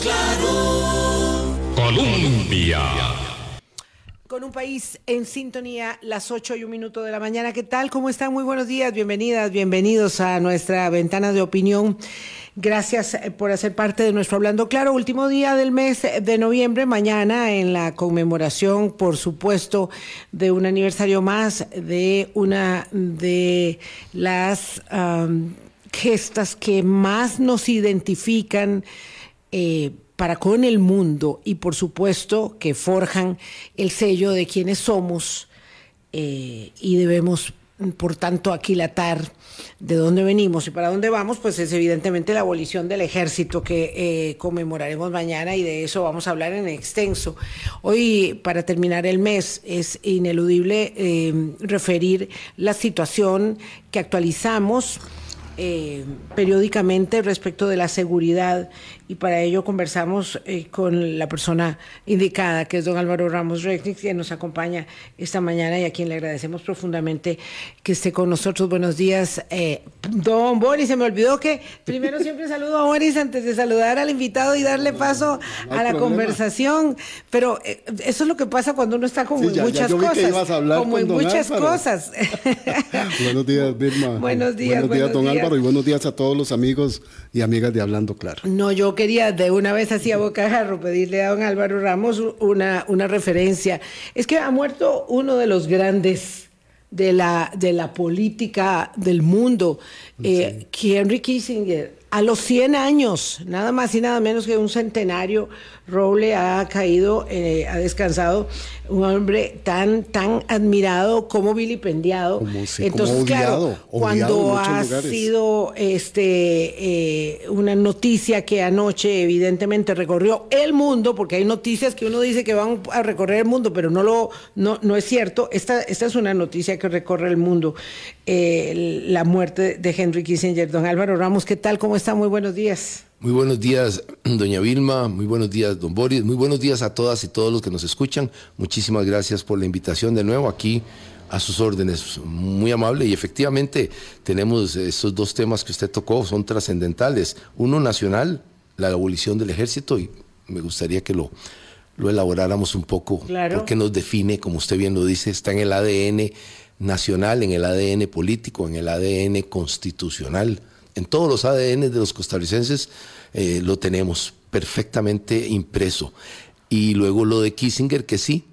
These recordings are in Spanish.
Claro, Colombia. Con un país en sintonía, las 8 y un minuto de la mañana. ¿Qué tal? ¿Cómo están? Muy buenos días, bienvenidas, bienvenidos a nuestra ventana de opinión. Gracias eh, por hacer parte de nuestro Hablando Claro. Último día del mes de noviembre, mañana, en la conmemoración, por supuesto, de un aniversario más de una de las gestas que más nos identifican. Eh, para con el mundo y por supuesto que forjan el sello de quienes somos eh, y debemos por tanto aquilatar de dónde venimos y para dónde vamos, pues es evidentemente la abolición del ejército que eh, conmemoraremos mañana y de eso vamos a hablar en extenso. Hoy, para terminar el mes, es ineludible referir la situación que actualizamos periódicamente respecto de la seguridad y para ello conversamos eh, con la persona indicada, que es don Álvaro Ramos Recknick, que nos acompaña esta mañana y a quien le agradecemos profundamente que esté con nosotros. Buenos días, eh, don Boris. Se me olvidó que primero siempre saludo a Boris antes de saludar al invitado y darle paso a la conversación. Pero eh, eso es lo que pasa cuando uno está como en muchas cosas. como en muchas cosas. buenos días, Birma. Buenos días. Buenos días, don Álvaro, y buenos días a todos los amigos y amigas de Hablando Claro. No, yo quería de una vez así a bocajarro pedirle a don Álvaro Ramos una, una referencia. Es que ha muerto uno de los grandes de la, de la política del mundo, eh, Henry Kissinger a los 100 años, nada más y nada menos que un centenario, Roble ha caído, eh, ha descansado, un hombre tan, tan admirado como vilipendiado. Entonces, claro, cuando ha sido este, eh, una noticia que anoche evidentemente recorrió el mundo, porque hay noticias que uno dice que van a recorrer el mundo, pero no, lo, no, no es cierto, esta, esta es una noticia que recorre el mundo, eh, la muerte de Henry Kissinger. Don Álvaro Ramos, ¿qué tal? ¿Cómo está? Muy buenos días. Muy buenos días, doña Vilma. Muy buenos días, don Boris. Muy buenos días a todas y todos los que nos escuchan. Muchísimas gracias por la invitación de nuevo aquí a sus órdenes. Muy amable. Y efectivamente tenemos esos dos temas que usted tocó, son trascendentales. Uno nacional, la abolición del ejército, y me gustaría que lo, lo elaboráramos un poco, claro. porque nos define, como usted bien lo dice, está en el ADN nacional, en el ADN político, en el ADN constitucional en todos los ADN de los costarricenses eh, lo tenemos perfectamente impreso. Y luego lo de Kissinger, que sí,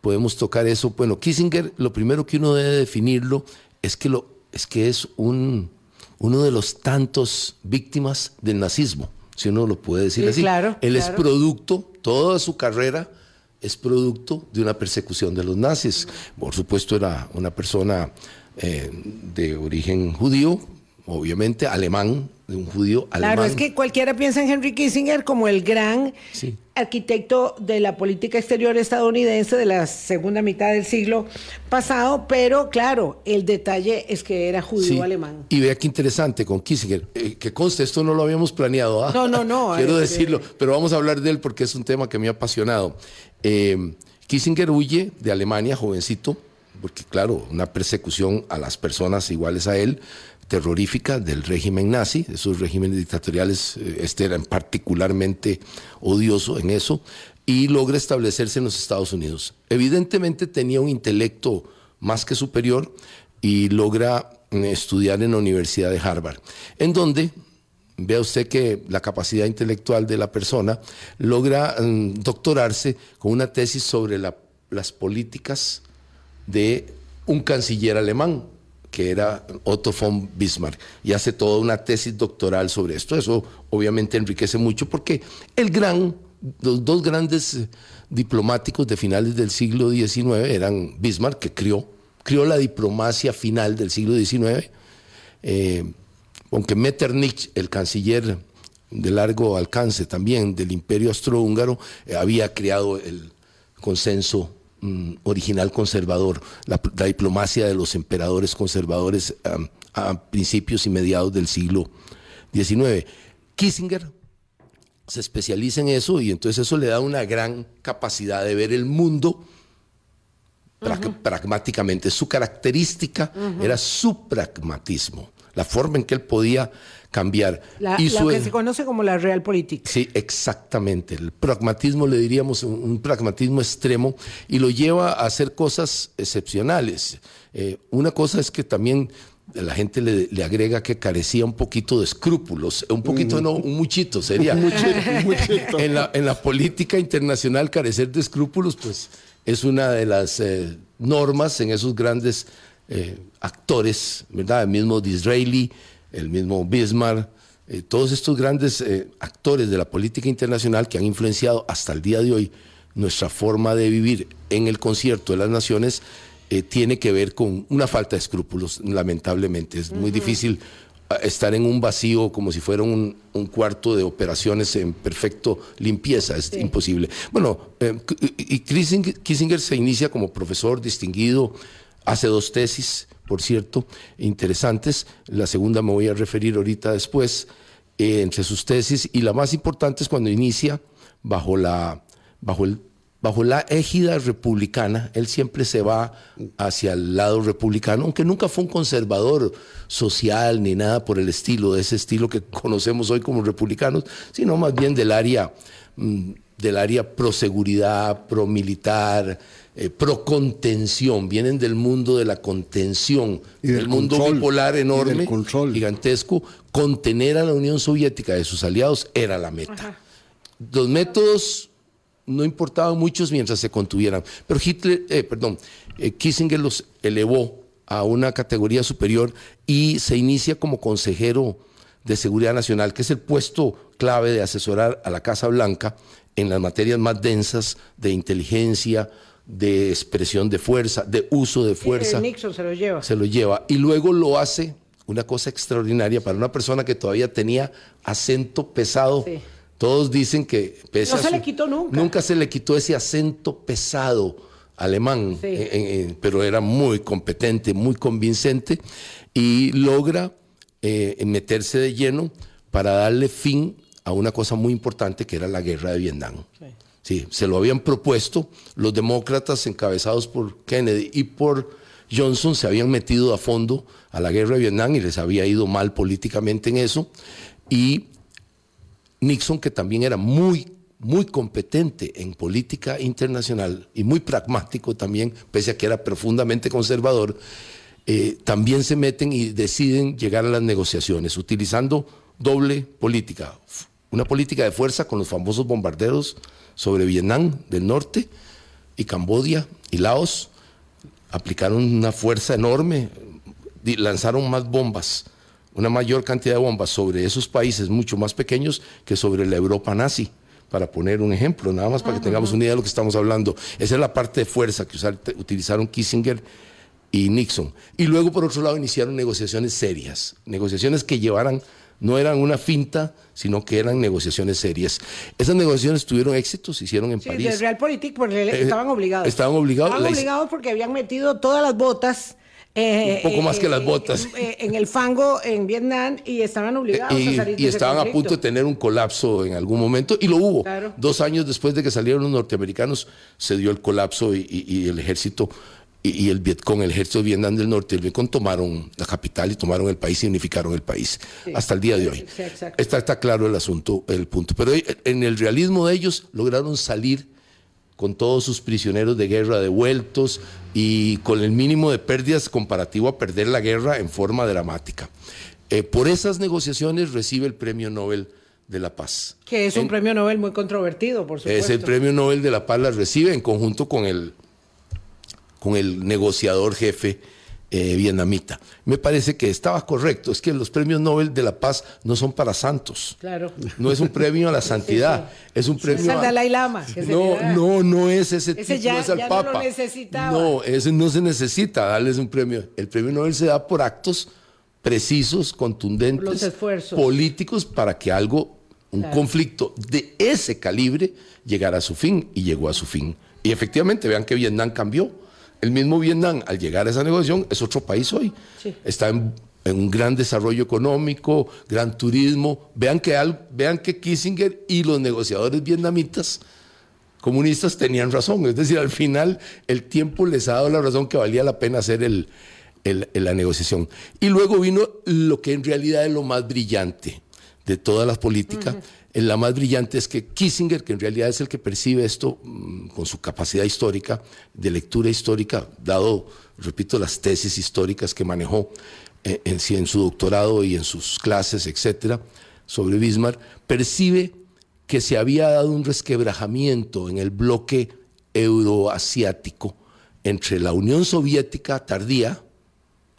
podemos tocar eso. Bueno, Kissinger, lo primero que uno debe definirlo es que, lo, es, que es un, uno de los tantos víctimas del nazismo, si uno lo puede decir así. Claro, Él claro. es producto, toda su carrera es producto de una persecución de los nazis. Por supuesto, era una persona eh, de origen judío, obviamente alemán, de un judío alemán. Claro, es que cualquiera piensa en Henry Kissinger como el gran Sí. arquitecto de la política exterior estadounidense de la segunda mitad del siglo pasado, pero claro, el detalle es que era judío Sí. alemán. Y vea qué interesante con Kissinger, eh, que conste, esto no lo habíamos planeado. ¿ah? No, no, no, Quiero eh, decirlo, pero vamos a hablar de él porque es un tema que me ha apasionado. Eh, Kissinger huye de Alemania, jovencito, porque claro, una persecución a las personas iguales a él, terrorífica del régimen nazi, de esos regímenes dictatoriales, eh, este era particularmente odioso en eso, y logra establecerse en los Estados Unidos. Evidentemente tenía un intelecto más que superior y logra mm, estudiar en la Universidad de Harvard, en donde vea usted que la capacidad intelectual de la persona logra mm, doctorarse con una tesis sobre la- las políticas de un canciller alemán, que era Otto von Bismarck, y hace toda una tesis doctoral sobre esto. Eso obviamente enriquece mucho porque el gran, los dos grandes eh, diplomáticos de finales del siglo XIX eran Bismarck, que crió, crió la diplomacia final del siglo XIX, eh, aunque Metternich, el canciller de largo alcance también del imperio austrohúngaro, eh, había creado el consenso mm, original conservador, la, la diplomacia de los emperadores conservadores a principios y mediados del siglo XIX. Kissinger se especializa en eso y entonces eso le da una gran capacidad de ver el mundo pra- pragmáticamente. Su característica era su pragmatismo. La forma en que él podía cambiar. La, y lo que se conoce como la realpolitik. Sí, exactamente. El pragmatismo, le diríamos, un, un, pragmatismo extremo y lo lleva a hacer cosas excepcionales. Eh, una cosa es que también la gente le, le, agrega que carecía un poquito de escrúpulos, un poquito, no, un muchito sería. un muchito, un muchito. En, la, en la política internacional, carecer de escrúpulos, pues es una de las eh, normas en esos grandes eh, actores, ¿verdad? El mismo Disraeli, el mismo Bismarck, eh, todos estos grandes eh, actores de la política internacional que han influenciado hasta el día de hoy nuestra forma de vivir en el concierto de las naciones, tiene que ver con una falta de escrúpulos, lamentablemente. Es muy difícil ah, estar en un vacío como si fuera un, un cuarto de operaciones en perfecto limpieza, es Sí. imposible. Bueno, eh, y Kissinger, Kissinger se inicia como profesor distinguido, hace dos tesis, por cierto, interesantes. La segunda me voy a referir ahorita después, eh, entre sus tesis, y la más importante es cuando inicia bajo la, bajo el bajo la égida republicana, él siempre se va hacia el lado republicano, aunque nunca fue un conservador social ni nada por el estilo, de ese estilo que conocemos hoy como republicanos, sino más bien del área, mm, del área pro seguridad, pro militar, eh, pro contención, vienen del mundo de la contención, Y del del mundo control, bipolar enorme, control. gigantesco, contener a la Unión Soviética de sus aliados era la meta. Los métodos no importaban muchos mientras se contuvieran, pero Hitler, eh, perdón, eh, Kissinger los elevó a una categoría superior y se inicia como consejero de seguridad nacional, que es el puesto clave de asesorar a la Casa Blanca en las materias más densas de inteligencia, de expresión de fuerza, de uso de fuerza Eh, Nixon se lo lleva. se lo lleva y luego lo hace una cosa extraordinaria para una persona que todavía tenía acento pesado. Sí. Todos dicen que pese No a se le quitó nunca. Nunca se le quitó ese acento pesado alemán, Sí. eh, eh, pero era muy competente, muy convincente y logra eh, meterse de lleno para darle fin a una cosa muy importante que era la guerra de Vietnam. Sí, se lo habían propuesto, los demócratas encabezados por Kennedy y por Johnson se habían metido a fondo a la guerra de Vietnam y les había ido mal políticamente en eso. Y Nixon, que también era muy, muy competente en política internacional y muy pragmático también, pese a que era profundamente conservador, eh, también se meten y deciden llegar a las negociaciones, utilizando doble política. Una política de fuerza con los famosos bombarderos sobre Vietnam del norte y Camboya y Laos. Aplicaron una fuerza enorme, lanzaron más bombas, una mayor cantidad de bombas sobre esos países mucho más pequeños que sobre la Europa nazi, para poner un ejemplo, nada más para que tengamos una idea de lo que estamos hablando. Esa es la parte de fuerza que utilizaron Kissinger y Nixon. Y luego, por otro lado, iniciaron negociaciones serias, negociaciones que llevaran, no eran una finta, sino que eran negociaciones serias. Esas negociaciones tuvieron éxito, se hicieron en Sí, París. de Realpolitik porque Eh, estaban obligados. estaban obligados. Estaban obligados porque habían metido todas las botas. eh, Un poco más que las eh, botas. eh, en el fango en Vietnam y estaban obligados a y, salir de y estaban a punto de tener un colapso en algún momento, y lo hubo. Claro. Dos años después de que salieron los norteamericanos, se dio el colapso y, y- y el ejército y, y el Vietcong, el ejército de Vietnam del Norte, y el Vietcong tomaron la capital y tomaron el país y unificaron el país hasta el día de hoy. Sí. Está, está claro el asunto, el punto. Pero en el realismo de ellos lograron salir con todos sus prisioneros de guerra devueltos y con el mínimo de pérdidas comparativo a perder la guerra en forma dramática. Eh, por esas negociaciones recibe el Premio Nobel de la Paz. Que es un premio Nobel muy controvertido, por supuesto. es el Premio Nobel de la Paz la recibe en conjunto con el, con el negociador jefe eh, vietnamita. Me parece que estaba correcto, es que los premios Nobel de la Paz no son para santos. Claro. No es un premio a la santidad, es un premio Es al a- Dalai Lama. que no, no, no es ese, Ese ya- es al ya no lo Papa. necesitaba. No, ese no se necesita darles un premio. El premio Nobel se da por actos precisos, contundentes, Los esfuerzos. políticos para que algo, un Claro. conflicto de ese calibre llegara a su fin y llegó a su fin. Y efectivamente, vean que Vietnam cambió. El mismo Vietnam, al llegar a esa negociación, es otro país hoy. Sí. Está en, en un gran desarrollo económico, gran turismo. Vean que, al- vean que Kissinger y los negociadores vietnamitas comunistas tenían razón. Es decir, al final el tiempo les ha dado la razón que valía la pena hacer el, la negociación. Y luego vino lo que en realidad es lo más brillante de todas las políticas. La más brillante es que Kissinger, que en realidad es el que percibe esto mm, con su capacidad histórica, de lectura histórica, dado, repito, las tesis históricas que manejó eh, en, su doctorado y en sus clases, etcétera, sobre Bismarck, percibe que se había dado un resquebrajamiento en el bloque euroasiático entre la Unión Soviética tardía,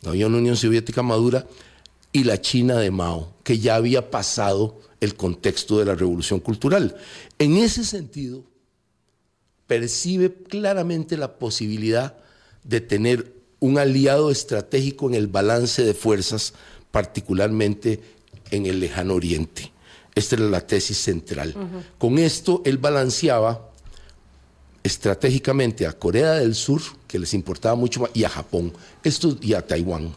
la Unión Soviética madura, y la China de Mao, que ya había pasado el contexto de la revolución cultural. En ese sentido, percibe claramente la posibilidad de tener un aliado estratégico en el balance de fuerzas, particularmente en el lejano oriente. Esta era la tesis central. Con esto él balanceaba estratégicamente a Corea del Sur, que les importaba mucho más, y a Japón, esto y a Taiwán.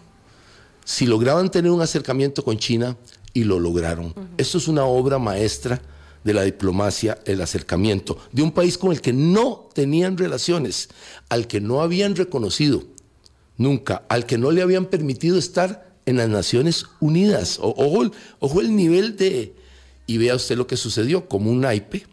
Si lograban tener un acercamiento con China, y lo lograron. Esto es una obra maestra de la diplomacia, el acercamiento de un país con el que no tenían relaciones, al que no habían reconocido nunca, al que no le habían permitido estar en las Naciones Unidas. ojo, ojo el nivel de... Y vea usted lo que sucedió, como un naipe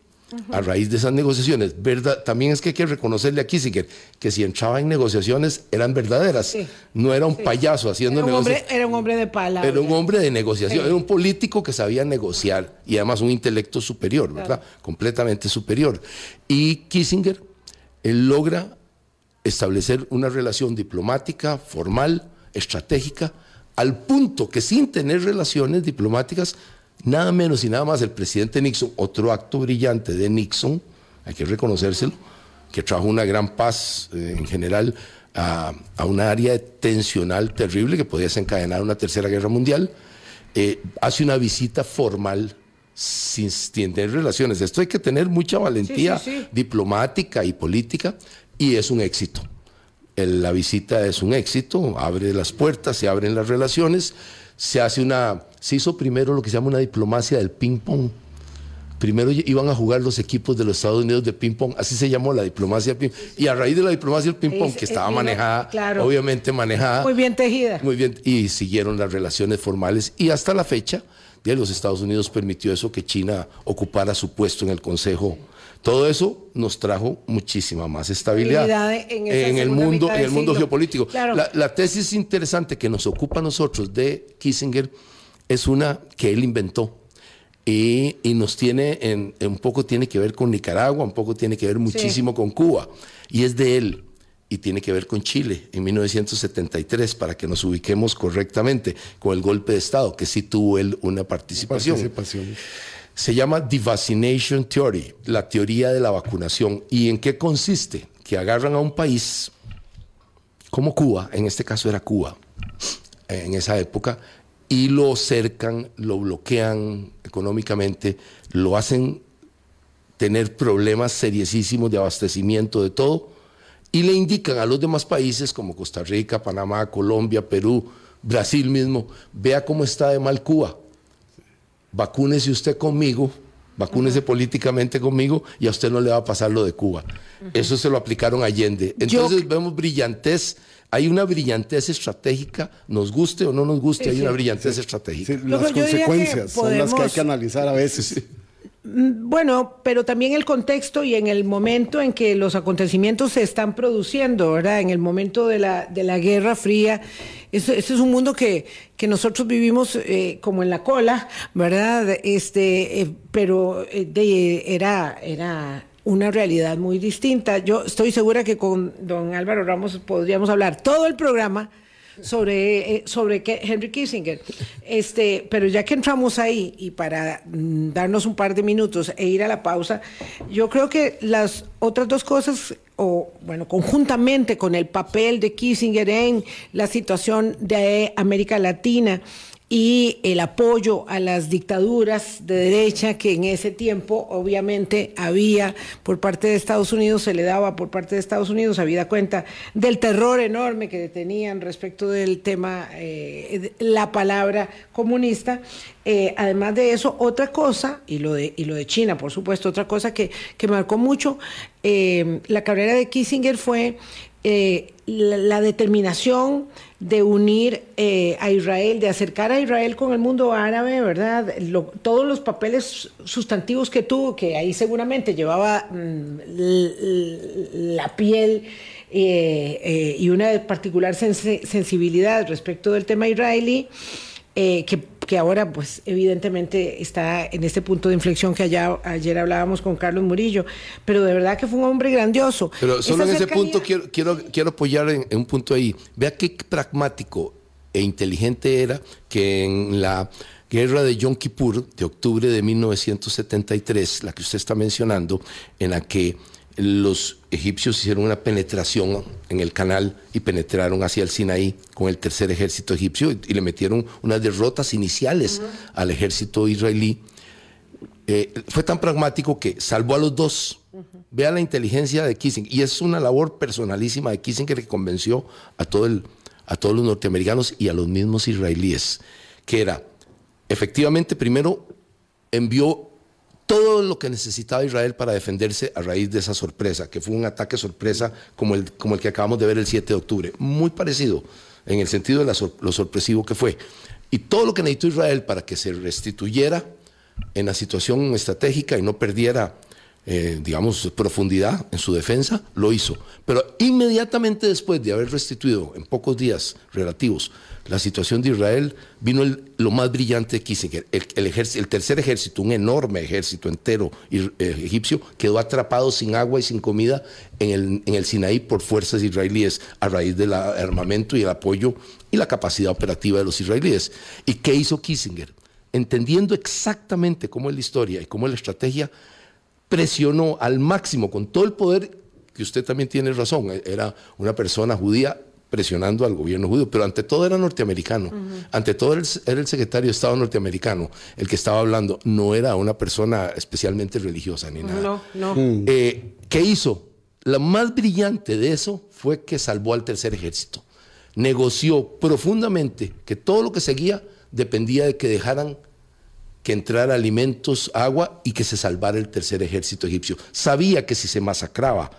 a raíz de esas negociaciones. Verdad, también es que hay que reconocerle a Kissinger que si entraba en negociaciones eran verdaderas. no era un payaso haciendo negociaciones. Era un hombre de palabra. Era un hombre de negociación, era un político que sabía negociar y además un intelecto superior, ¿verdad? Completamente superior. Y Kissinger, él logra establecer una relación diplomática, formal, estratégica, al punto que sin tener relaciones diplomáticas nada menos y nada más el presidente Nixon, otro acto brillante de Nixon, hay que reconocérselo, que trajo una gran paz eh, en general a, una área tensional terrible que podía desencadenar una tercera guerra mundial, eh, hace una visita formal sin tener relaciones. Esto hay que tener mucha valentía diplomática y política y es un éxito. la visita es un éxito, abre las puertas, se abren las relaciones, se hace una se hizo primero lo que se llama una diplomacia del ping-pong. Primero iban a jugar los equipos de los Estados Unidos de ping-pong, así se llamó la diplomacia del ping-pong. Y a raíz de la diplomacia del ping-pong, que estaba manejada, obviamente manejada. Muy bien tejida. Muy bien, y siguieron las relaciones formales. Y hasta la fecha, de los Estados Unidos permitió eso, que China ocupara su puesto en el Consejo. Todo eso nos trajo muchísima más estabilidad en, el mundo, en el mundo geopolítico. La, la tesis interesante que nos ocupa a nosotros de Kissinger es una que él inventó. Y, nos tiene, en, un poco tiene que ver con Nicaragua, un poco tiene que ver muchísimo con Cuba. Y es de él. Y tiene que ver con Chile en 1973, para que nos ubiquemos correctamente, con el golpe de Estado, que sí tuvo él una participación. participación. Se llama The Vaccination Theory, la teoría de la vacunación. ¿Y en qué consiste? Que agarran a un país como Cuba, en este caso era Cuba, en esa época, y lo cercan, lo bloquean económicamente, lo hacen tener problemas seriosísimos de abastecimiento de todo y le indican a los demás países como Costa Rica, Panamá, Colombia, Perú, Brasil mismo, vea cómo está de mal Cuba. Vacúnese usted conmigo, vacúnese políticamente conmigo y a usted no le va a pasar lo de Cuba. Eso se lo aplicaron a Allende. Entonces vemos brillantez hay una brillantez estratégica, nos guste o no nos guste, hay una brillantez estratégica. las consecuencias son las que hay que analizar a veces. Mm, bueno, pero también el contexto y en el momento en que los acontecimientos se están produciendo, ¿verdad? En el momento de la, de la Guerra Fría, este es un mundo que, que nosotros vivimos eh, como en la cola, ¿verdad? Este, eh, pero eh, era, era una realidad muy distinta. Yo estoy segura que con don Álvaro Ramos podríamos hablar todo el programa sobre, eh, Henry Kissinger. Este, pero ya que entramos ahí y para mm, darnos un par de minutos e ir a la pausa, yo creo que las otras dos cosas, o bueno, conjuntamente con el papel de Kissinger en la situación de América Latina, y el apoyo a las dictaduras de derecha que en ese tiempo obviamente había por parte de Estados Unidos, se le daba por parte de Estados Unidos, habida cuenta del terror enorme que tenían respecto del tema, eh, la palabra comunista. Eh, además de eso, otra cosa, y lo de, y lo de China, por supuesto, otra cosa que, que marcó mucho eh, la carrera de Kissinger fue eh, la, la, determinación de unir eh, a Israel, de acercar a Israel con el mundo árabe, ¿verdad? Lo, todos los papeles sustantivos que tuvo, que ahí seguramente llevaba mmm, la piel eh, eh, y una particular sens sensibilidad respecto del tema israelí, eh, que, que, ahora pues evidentemente está en este punto de inflexión que allá, ayer hablábamos con Carlos Murillo, pero de verdad que fue un hombre grandioso. Pero solo en cercanía... ese punto quiero, quiero, quiero apoyar en, en un punto ahí. Vea qué pragmático e inteligente era que en la guerra de Yom Kippur de octubre de 1973, la que usted está mencionando, en la que los egipcios hicieron una penetración en el canal y penetraron hacia el Sinaí con el tercer ejército egipcio y, y le metieron unas derrotas iniciales uh -huh. al ejército israelí. Eh, fue tan pragmático que salvó a los dos. Uh -huh. Vea la inteligencia de Kissinger. Y es una labor personalísima de Kissinger que convenció a, todo el, a todos los norteamericanos y a los mismos israelíes, que era, efectivamente, primero envió todo lo que necesitaba Israel para defenderse a raíz de esa sorpresa, que fue un ataque sorpresa como el, que acabamos de ver el 7 de octubre, muy parecido en el sentido de la, lo sorpresivo que fue. Y todo lo que necesitó Israel para que se restituyera en la situación estratégica y no perdiera, eh, digamos, profundidad en su defensa, lo hizo. Pero inmediatamente después de haber restituido en pocos días relativos la situación de Israel, vino el, lo más brillante de Kissinger. El, el, el, tercer ejército, un enorme ejército entero eh, egipcio, quedó atrapado sin agua y sin comida en el, en el Sinaí por fuerzas israelíes a raíz del armamento y el apoyo y la capacidad operativa de los israelíes. ¿Y qué hizo Kissinger? Entendiendo exactamente cómo es la historia y cómo es la estrategia, presionó al máximo con todo el poder que usted también tiene razón, era una persona judía presionando al gobierno judío, pero ante todo era norteamericano, uh -huh. ante todo era el, era el, secretario de Estado norteamericano el que estaba hablando, no era una persona especialmente religiosa ni nada. No, no. Mm. Eh, ¿Qué hizo? La más brillante de eso fue que salvó al tercer ejército. Negoció profundamente que todo lo que seguía dependía de que dejaran que entrara alimentos, agua y que se salvara el tercer ejército egipcio. Sabía que si se masacraba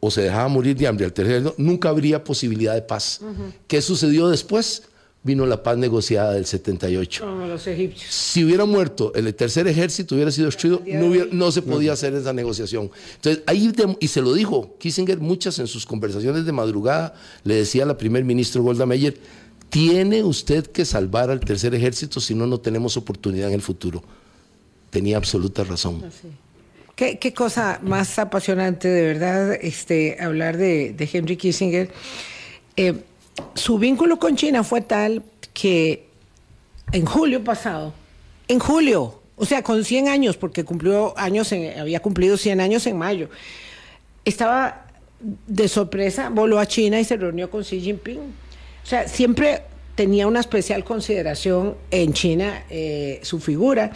o se dejaba morir de hambre al tercer ejército, nunca habría posibilidad de paz. Uh -huh. ¿Qué sucedió después? Vino la paz negociada del 78. Oh, los egipcios. Si hubiera muerto el tercer ejército, hubiera sido destruido, no, hubiera, no, se podía hacer esa negociación. Entonces, ahí, y se lo dijo Kissinger muchas en sus conversaciones de madrugada, le decía a la primer ministro Golda Meir, tiene usted que salvar al tercer ejército, si no, no tenemos oportunidad en el futuro. Tenía absoluta razón. Así. Qué, cosa más apasionante, de verdad, este, hablar de, Henry Kissinger. Eh, su vínculo con China fue tal que en julio pasado, en julio, o sea, con 100 años, porque cumplió años, había cumplido 100 años en mayo, estaba de sorpresa, voló a China y se reunió con Xi Jinping. Sea, siempre tenía una especial consideración en China eh, su figura.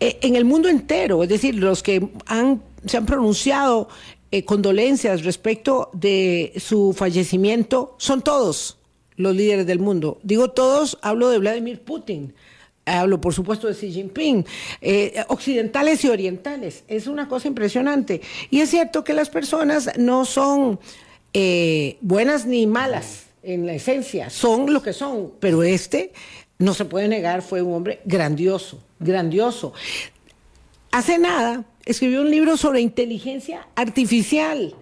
Eh, en el mundo entero, es decir, los que han, se han pronunciado eh, condolencias respecto de su fallecimiento son todos los líderes del mundo. Digo todos, hablo de Vladimir Putin. Hablo, por supuesto, de Xi Jinping, eh, occidentales y orientales. Es una cosa impresionante. Y es cierto que las personas no son eh, buenas ni malas en la esencia, son lo que son, pero este, no se puede negar, fue un hombre grandioso, grandioso. Hace nada escribió un libro sobre inteligencia artificial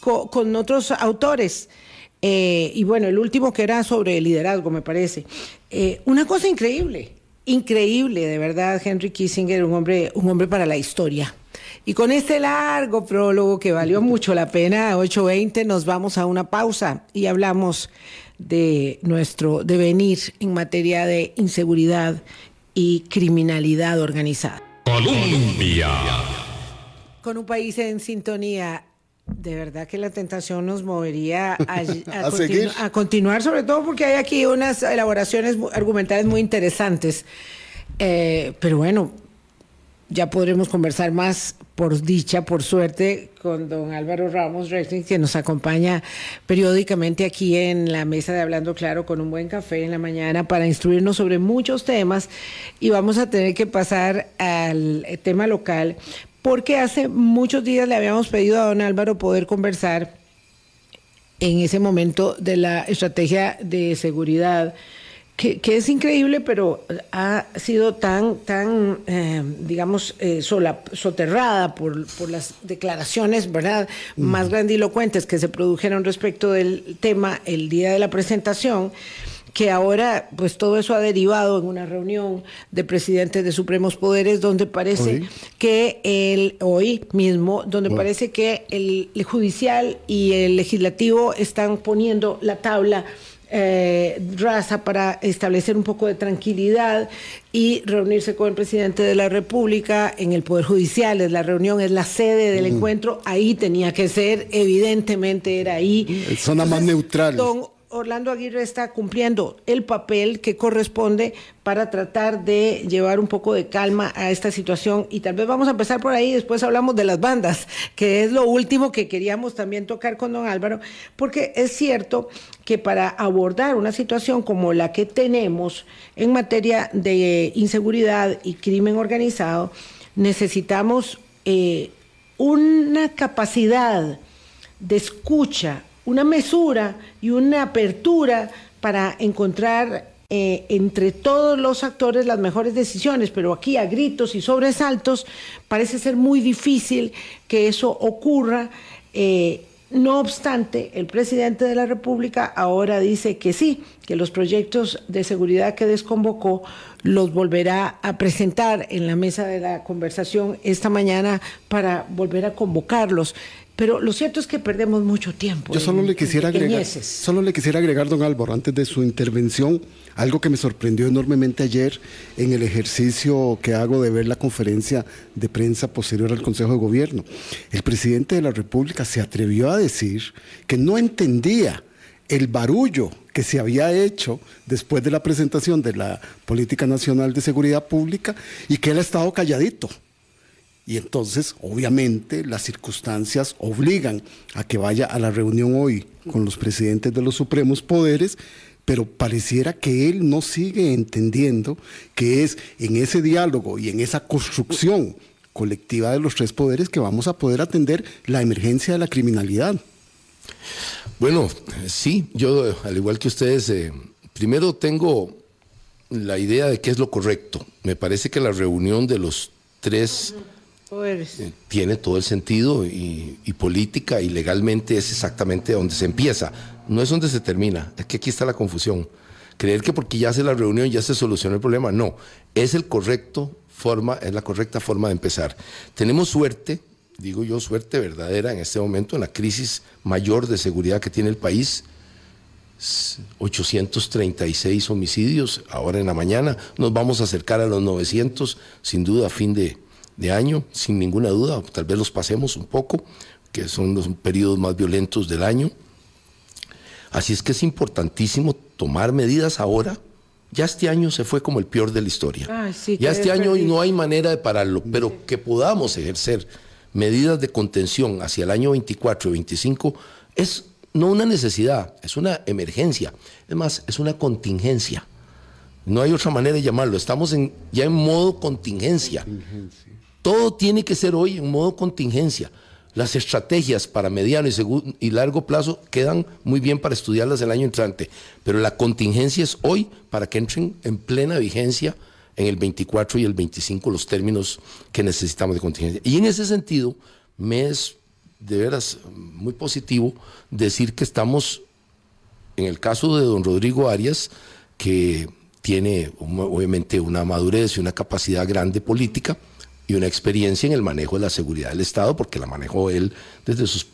con, otros autores. Eh, y bueno, el último que era sobre liderazgo, me parece. Eh, una cosa increíble, increíble, de verdad, Henry Kissinger, un hombre, un hombre para la historia. Y con este largo prólogo que valió mucho la pena, 8.20, nos vamos a una pausa y hablamos de nuestro devenir en materia de inseguridad y criminalidad organizada. Colombia. Con un país en sintonía, de verdad que la tentación nos movería a, a, ¿A, continu a, continuar, sobre todo porque hay aquí unas elaboraciones argumentales muy interesantes. Eh, pero bueno, ya podremos conversar más, por dicha, por suerte, con don Álvaro Ramos Rexing, que nos acompaña periódicamente aquí en la mesa de Hablando Claro con un buen café en la mañana para instruirnos sobre muchos temas. Y vamos a tener que pasar al tema local, porque hace muchos días le habíamos pedido a don Álvaro poder conversar en ese momento de la estrategia de seguridad que, es increíble, pero ha sido tan, tan eh, digamos, eh, soterrada por, por, las declaraciones, ¿verdad?, más grandilocuentes que se produjeron respecto del tema el día de la presentación, que ahora, pues todo eso ha derivado en una reunión de presidentes de supremos poderes donde parece que el, hoy mismo, donde parece que el judicial y el legislativo están poniendo la tabla eh, raza para establecer un poco de tranquilidad y reunirse con el presidente de la República en el Poder Judicial. Es la reunión, es la sede del encuentro. Ahí tenía que ser, evidentemente era ahí. Zona más neutral. Orlando Aguirre está cumpliendo el papel que corresponde para tratar de llevar un poco de calma a esta situación. Y tal vez vamos a empezar por ahí, después hablamos de las bandas, que es lo último que queríamos también tocar con don Álvaro, porque es cierto que para abordar una situación como la que tenemos en materia de inseguridad y crimen organizado, necesitamos eh, una capacidad de escucha una mesura y una apertura para encontrar eh, entre todos los actores las mejores decisiones, pero aquí a gritos y sobresaltos parece ser muy difícil que eso ocurra. Eh, no obstante, el presidente de la República ahora dice que sí, que los proyectos de seguridad que desconvocó los volverá a presentar en la mesa de la conversación esta mañana para volver a convocarlos. Pero lo cierto es que perdemos mucho tiempo. Yo solo le quisiera agregar, solo le quisiera agregar, don Álvaro, antes de su intervención, algo que me sorprendió enormemente ayer en el ejercicio que hago de ver la conferencia de prensa posterior al Consejo de Gobierno. El presidente de la República se atrevió a decir que no entendía el barullo que se había hecho después de la presentación de la Política Nacional de Seguridad Pública y que él ha estado calladito. Y entonces, obviamente, las circunstancias obligan a que vaya a la reunión hoy con los presidentes de los supremos poderes, pero pareciera que él no sigue entendiendo que es en ese diálogo y en esa construcción colectiva de los tres poderes que vamos a poder atender la emergencia de la criminalidad. Bueno, sí, yo, al igual que ustedes, eh, primero tengo la idea de qué es lo correcto. Me parece que la reunión de los tres eh, tiene todo el sentido y, política y legalmente es exactamente donde se empieza. No es donde se termina, es que aquí está la confusión. Creer que porque ya hace la reunión ya se soluciona el problema, no. Es el correcto forma, es la correcta forma de empezar. Tenemos suerte, digo yo suerte verdadera en este momento, en la crisis mayor de seguridad que tiene el país. 836 homicidios ahora en la mañana. Nos vamos a acercar a los 900, sin duda, a fin de, de año, sin ninguna duda, tal vez los pasemos un poco, que son los periodos más violentos del año. Así es que es importantísimo tomar medidas ahora. Ya este año se fue como el peor de la historia. ya este año no hay manera de pararlo, pero que podamos ejercer medidas de contención hacia el año 24 y 25 es no una necesidad, es una emergencia. Es más, es una contingencia. No hay otra manera de llamarlo. Estamos en, ya en modo contingencia. Todo tiene que ser hoy en modo contingencia. Las estrategias para mediano y, largo plazo quedan muy bien para estudiarlas el año entrante, pero la contingencia es hoy para que entren en plena vigencia en el 24 y el 25 los términos que necesitamos de contingencia. Y en ese sentido, me es de veras muy positivo decir que estamos, en el caso de don Rodrigo Arias, que tiene obviamente una madurez y una capacidad grande política, y una experiencia en el manejo de la seguridad del Estado, porque la manejó él desde sus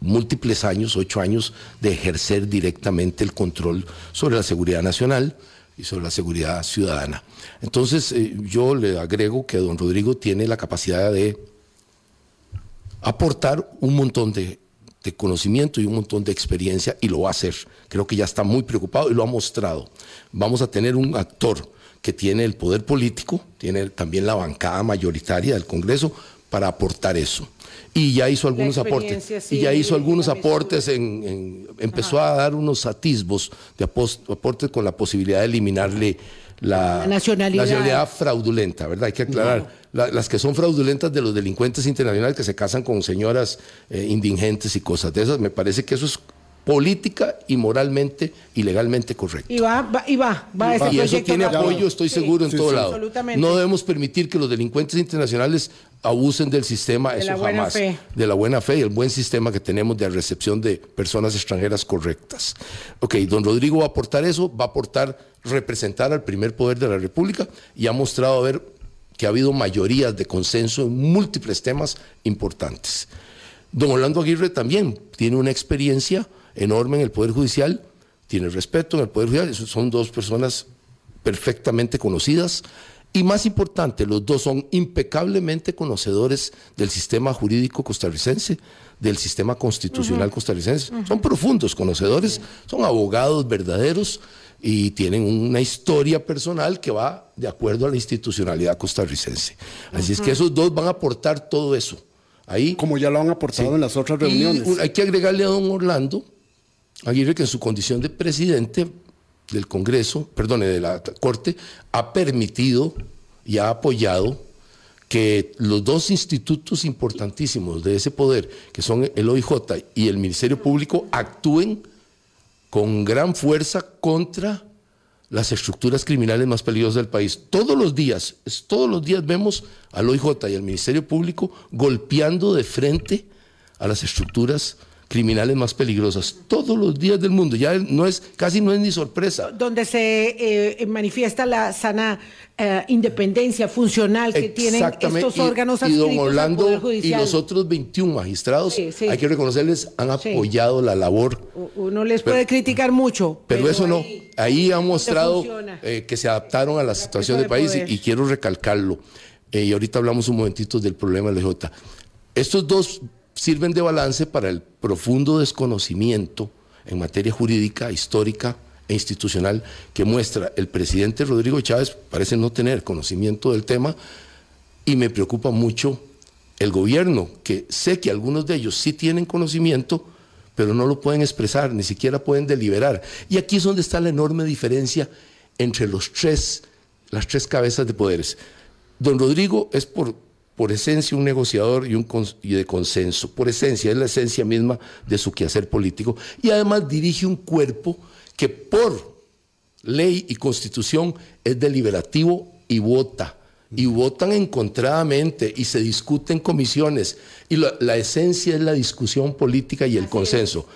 múltiples años, ocho años, de ejercer directamente el control sobre la seguridad nacional y sobre la seguridad ciudadana. Entonces, eh, yo le agrego que don Rodrigo tiene la capacidad de aportar un montón de, de conocimiento y un montón de experiencia y lo va a hacer. Creo que ya está muy preocupado y lo ha mostrado. Vamos a tener un actor que tiene el poder político, tiene también la bancada mayoritaria del Congreso para aportar eso. Y ya hizo algunos aportes. y ya hizo algunos aportes, en, empezó a dar unos atisbos de aportes con la posibilidad de eliminarle la, nacionalidad. fraudulenta, ¿verdad? Hay que aclarar. las que son fraudulentas de los delincuentes internacionales que se casan con señoras eh, indigentes y cosas de esas, me parece que eso es política y moralmente y legalmente correcto. Y va, va y va, va ese Y eso proyecto tiene apoyo, estoy Sí, seguro, en sí, todo sí. lado. Absolutamente. No debemos permitir que los delincuentes internacionales abusen del sistema, De eso la buena jamás. fe. De la buena fe y el buen sistema que tenemos de recepción de personas extranjeras correctas. Ok, don Rodrigo va a aportar eso, va a aportar representar al primer poder de la República y ha mostrado haber que ha habido mayorías de consenso en múltiples temas importantes. Don Orlando Aguirre también tiene una experiencia enorme en el Poder Judicial, tiene respeto en el Poder Judicial, son dos personas perfectamente conocidas y más importante, los dos son impecablemente conocedores del sistema jurídico costarricense, del sistema constitucional costarricense. Son profundos conocedores, son abogados verdaderos y tienen una historia personal que va de acuerdo a la institucionalidad costarricense. Así es que esos dos van a aportar todo eso. Ahí Como ya lo han aportado en las otras reuniones. un- hay que agregarle a don Orlando Aguirre que en su condición de presidente del Congreso, perdone, de la Corte, ha permitido y ha apoyado que los dos institutos importantísimos de ese poder, que son el OIJ y el Ministerio Público, actúen con gran fuerza contra las estructuras criminales más peligrosas del país. Todos los días, todos los días vemos al OIJ y al Ministerio Público golpeando de frente a las estructuras criminales más peligrosas. Todos los días del mundo. Ya no es, casi no es ni sorpresa. donde se eh, manifiesta la sana eh, independencia funcional que tienen estos órganos y, y don adscritos al Orlando Poder y los otros 21 magistrados, Sí, sí. hay que reconocerles, han Sí. apoyado la labor Uno les puede criticar mucho. Pero, eso no, ahí- han mostrado eh, que se adaptaron a la situación de del país y quiero recalcarlo. Eh, y ahorita hablamos un momentito del problema del EJ. Estos dos sirven de balance para el profundo desconocimiento en materia jurídica, histórica e institucional que muestra el presidente Rodrigo Chávez, parece no tener conocimiento del tema y me preocupa mucho el gobierno, que sé que algunos de ellos sí tienen conocimiento, pero no lo pueden expresar, ni siquiera pueden deliberar. Y aquí es donde está la enorme diferencia entre los tres, las tres cabezas de poderes. Don Rodrigo es por, por esencia un negociador y, un y de consenso, por esencia, es la esencia misma de su quehacer político. Y además dirige un cuerpo que por ley y constitución es deliberativo y vota. Y votan encontradamente y se discuten comisiones. Y la, la esencia es la discusión política y el consenso.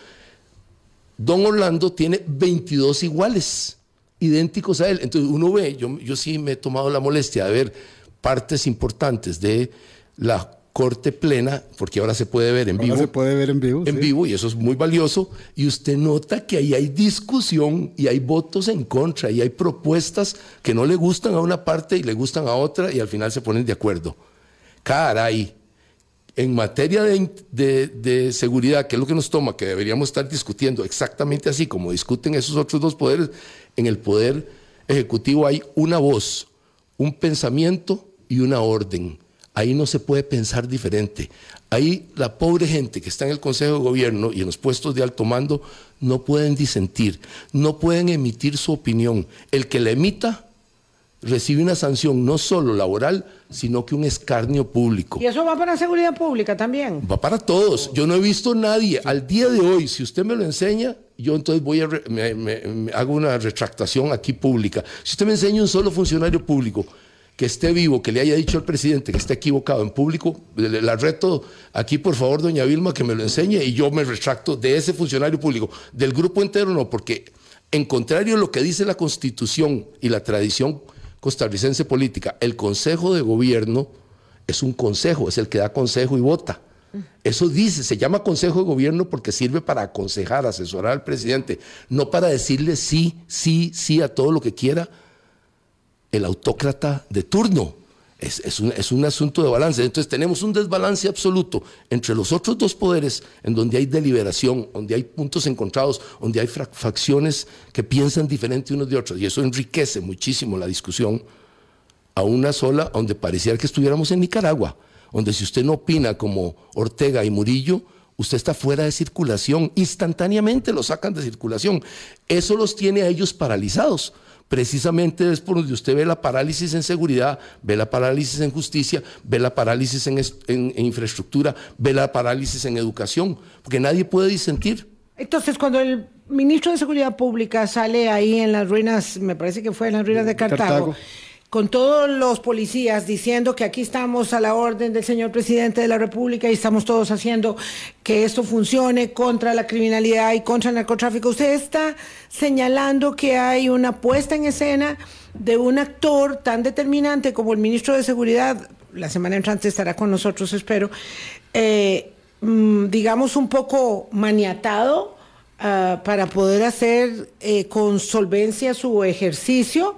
Don Orlando tiene 22 iguales, idénticos a él. Entonces uno ve, yo, yo sí me he tomado la molestia de ver partes importantes de la corte plena, porque ahora se puede ver en Ahora vivo se puede ver en vivo. en sí. vivo y eso es muy valioso. Y usted nota que ahí hay discusión y hay votos en contra y hay propuestas que no le gustan a una parte y le gustan a otra y al final se ponen de acuerdo. Caray, en materia de, de- de seguridad, que es lo que nos toma, que deberíamos estar discutiendo exactamente así como discuten esos otros dos poderes, en el poder ejecutivo hay una voz, un pensamiento y una orden. Ahí no se puede pensar diferente. Ahí la pobre gente que está en el Consejo de Gobierno y en los puestos de alto mando no pueden disentir, no pueden emitir su opinión. El que la emita recibe una sanción no solo laboral, sino que un escarnio público. Y eso va para seguridad pública también. Va para todos. Yo no he visto nadie al día de hoy. Si usted me lo enseña, yo entonces voy a re- me- me- me hago una retractación aquí pública. Si usted me enseña un solo funcionario público que esté vivo, que le haya dicho al presidente que esté equivocado en público, la reto aquí, por favor, doña Vilma, que me lo enseñe y yo me retracto de ese funcionario público. Del grupo entero no, porque en contrario a lo que dice la Constitución y la tradición costarricense política, el Consejo de Gobierno es un consejo, es el que da consejo y vota. Eso dice, se llama Consejo de Gobierno porque sirve para aconsejar, asesorar al presidente, no para decirle sí, sí, sí a todo lo que quiera el autócrata de turno. Es, es un, es un asunto de balance. Entonces tenemos un desbalance absoluto entre los otros dos poderes, en donde hay deliberación, donde hay puntos encontrados, donde hay facciones que piensan diferente unos de otros. Y eso enriquece muchísimo la discusión a una sola, donde pareciera que estuviéramos en Nicaragua, donde si usted no opina como Ortega y Murillo, usted está fuera de circulación, instantáneamente lo sacan de circulación. Eso los tiene a ellos paralizados. Precisamente es por donde usted ve la parálisis en seguridad, ve la parálisis en justicia, ve la parálisis en, es- en- en infraestructura, ve la parálisis en educación, porque nadie puede disentir. Entonces, cuando el ministro de Seguridad Pública sale ahí en las ruinas, me parece que fue en las ruinas de Cartago, Cartago, con todos los policías diciendo que aquí estamos a la orden del señor presidente de la República y estamos todos haciendo que esto funcione contra la criminalidad y contra el narcotráfico, usted está señalando que hay una puesta en escena de un actor tan determinante como el ministro de Seguridad, la semana entrante estará con nosotros, espero, eh, mm, digamos, un poco maniatado uh, para poder hacer eh, con solvencia su ejercicio,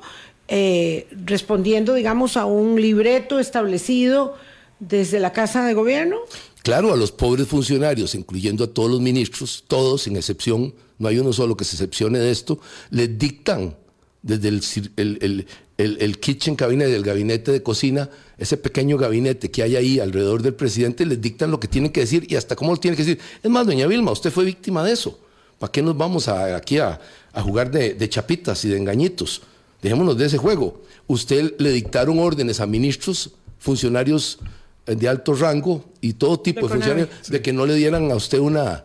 eh, respondiendo, digamos, a un libreto establecido desde la Casa de Gobierno? Claro, a los pobres funcionarios, incluyendo a todos los ministros, todos sin excepción, no hay uno solo que se excepcione de esto, les dictan desde el, el, el, el, kitchen cabinet del gabinete de cocina, ese pequeño gabinete que hay ahí alrededor del presidente, les dictan lo que tienen que decir y hasta cómo lo tienen que decir. Es más, doña Vilma, usted fue víctima de eso. ¿Para qué nos vamos a, aquí a, a jugar de, de, chapitas y de engañitos? Dejémonos de ese juego. Usted le dictaron órdenes a ministros, funcionarios de alto rango y todo tipo de, de funcionarios sí. de que no le dieran a usted una,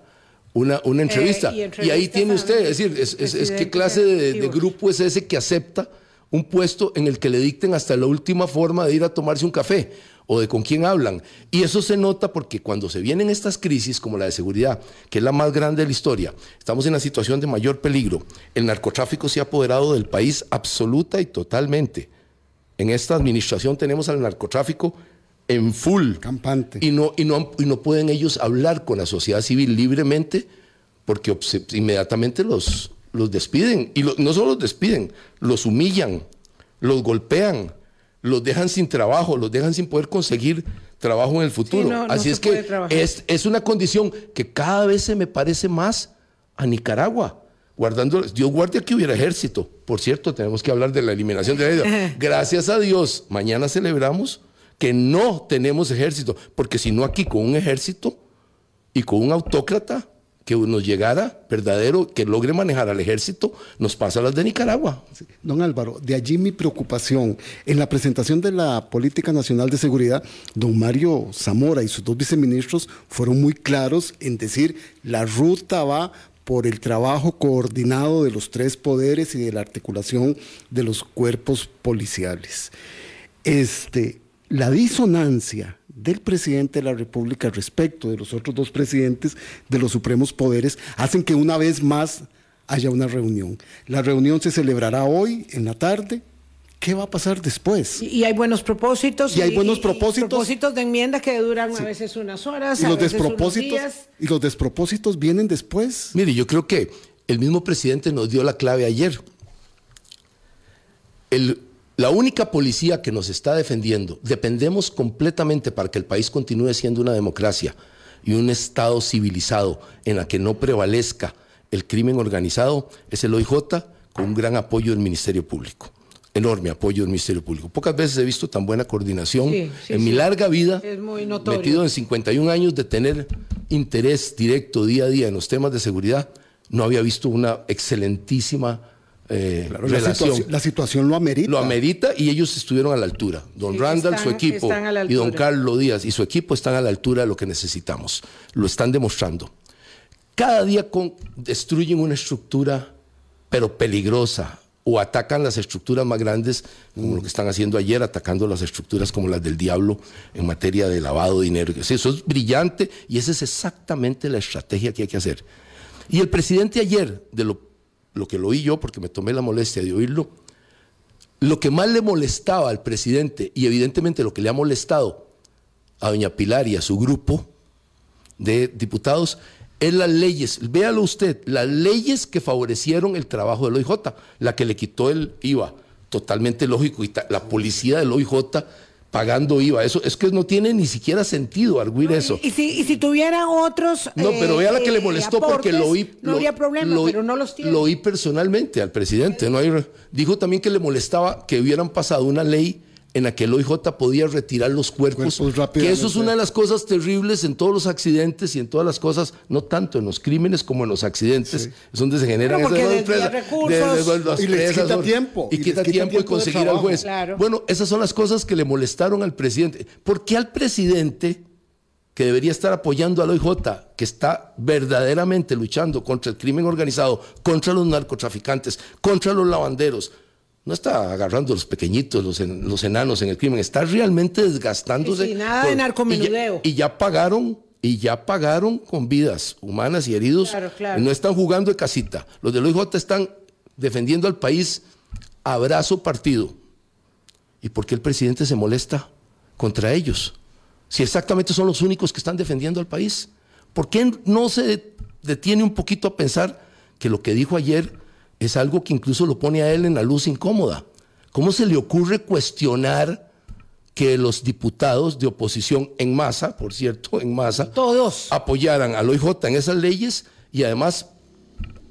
una, una entrevista. Eh, y, y, ahí tiene usted, es decir, es, es, es qué clase de, de, grupo es ese que acepta un puesto en el que le dicten hasta la última forma de ir a tomarse un café o de con quién hablan. Y eso se nota porque cuando se vienen estas crisis como la de seguridad, que es la más grande de la historia, estamos en una situación de mayor peligro. El narcotráfico se ha apoderado del país absoluta y totalmente. En esta administración tenemos al narcotráfico en full. Campante. Y no, y no, y no pueden ellos hablar con la sociedad civil libremente porque inmediatamente los, los despiden. Y lo, no solo los despiden, los humillan, los golpean, los dejan sin trabajo, los dejan sin poder conseguir trabajo en el futuro. Sí, no, no Así es que es, es, una condición que cada vez se me parece más a Nicaragua. Guardando, Dios guarde que hubiera ejército. Por cierto, tenemos que hablar de la eliminación de la isla. Gracias a Dios, mañana celebramos que no tenemos ejército, porque si no aquí con un ejército y con un autócrata, que nos llegara verdadero, que logre manejar al ejército, nos pasa las de Nicaragua. Don Álvaro, de allí mi preocupación. En la presentación de la Política Nacional de Seguridad, don Mario Zamora y sus dos viceministros fueron muy claros en decir la ruta va por el trabajo coordinado de los tres poderes y de la articulación de los cuerpos policiales. Este, la disonancia del presidente de la República respecto de los otros dos presidentes de los supremos poderes hacen que una vez más haya una reunión. La reunión se celebrará hoy en la tarde. ¿Qué va a pasar después? Y, y hay buenos propósitos. Y hay buenos propósitos. Y propósitos de enmienda que duran sí. a veces unas horas. Y los, veces despropósitos, unos días. y los despropósitos vienen después. Mire, yo creo que el mismo presidente nos dio la clave ayer. El la única policía que nos está defendiendo, dependemos completamente para que el país continúe siendo una democracia y un Estado civilizado en la que no prevalezca el crimen organizado, es el OIJ con un gran apoyo del Ministerio Público. Enorme apoyo del Ministerio Público. Pocas veces he visto tan buena coordinación Sí, sí, en sí. mi larga vida, metido en 51 años de tener interés directo día a día en los temas de seguridad, no había visto una excelentísima eh, Claro, la, situación, la situación lo amerita. Lo amerita y ellos estuvieron a la altura. Don Sí, Randall, están- su equipo, y don. Carlos Díaz y su equipo están a la altura de lo que necesitamos. Lo están demostrando. Cada día con- destruyen una estructura, pero peligrosa, o atacan las estructuras más grandes, como lo que están haciendo ayer, atacando las estructuras como las del diablo en materia de lavado de dinero. Sí, Eso es brillante y esa es exactamente la estrategia que hay que hacer. Y el presidente ayer, de lo, lo que lo oí yo, porque me tomé la molestia de oírlo, lo que más le molestaba al presidente, y evidentemente lo que le ha molestado a doña Pilar y a su grupo de diputados, es las leyes, véalo usted, las leyes que favorecieron el trabajo del OIJ, la que le quitó el IVA, totalmente lógico, y la policía del OIJ pagando IVA, eso es que no tiene ni siquiera sentido arguir eso. Y si, y si tuviera otros. No, pero vea la que le eh, molestó porque aportes, lo oí. No habría problema, lo pero no los tiene. Lo oí personalmente al presidente. No hay, dijo también que le molestaba que hubieran pasado una ley en la que el OIJ podía retirar los cuerpos. Cuerpos que eso es una de las cosas terribles en todos los accidentes y en todas las cosas, no tanto en los crímenes como en los accidentes. Es donde se generan porque esas desvía presas- recursos. las Y les quita tiempo, Y, y quita quita tiempo y tiempo de conseguir al juez. Claro. Bueno, esas son las cosas que le molestaron al presidente. ¿Por qué al presidente? que debería estar apoyando al OIJ, que está verdaderamente luchando contra el crimen organizado, contra los narcotraficantes, contra los lavanderos, no está agarrando a los pequeñitos, los, en- los enanos en el crimen, está realmente desgastándose. Sí, nada de narcomenudeo. Y ya, y ya pagaron, y ya pagaron con vidas humanas y heridos. Claro, claro. Y no están jugando de casita. Los del OIJ están defendiendo al país a brazo partido. ¿Y por qué el presidente se molesta contra ellos? Si exactamente son los únicos que están defendiendo al país. ¿Por qué no se detiene un poquito a pensar que lo que dijo ayer es algo que incluso lo pone a él en la luz incómoda? ¿Cómo se le ocurre cuestionar que los diputados de oposición en masa, por cierto, en masa, Todos. apoyaran al OIJ en esas leyes y además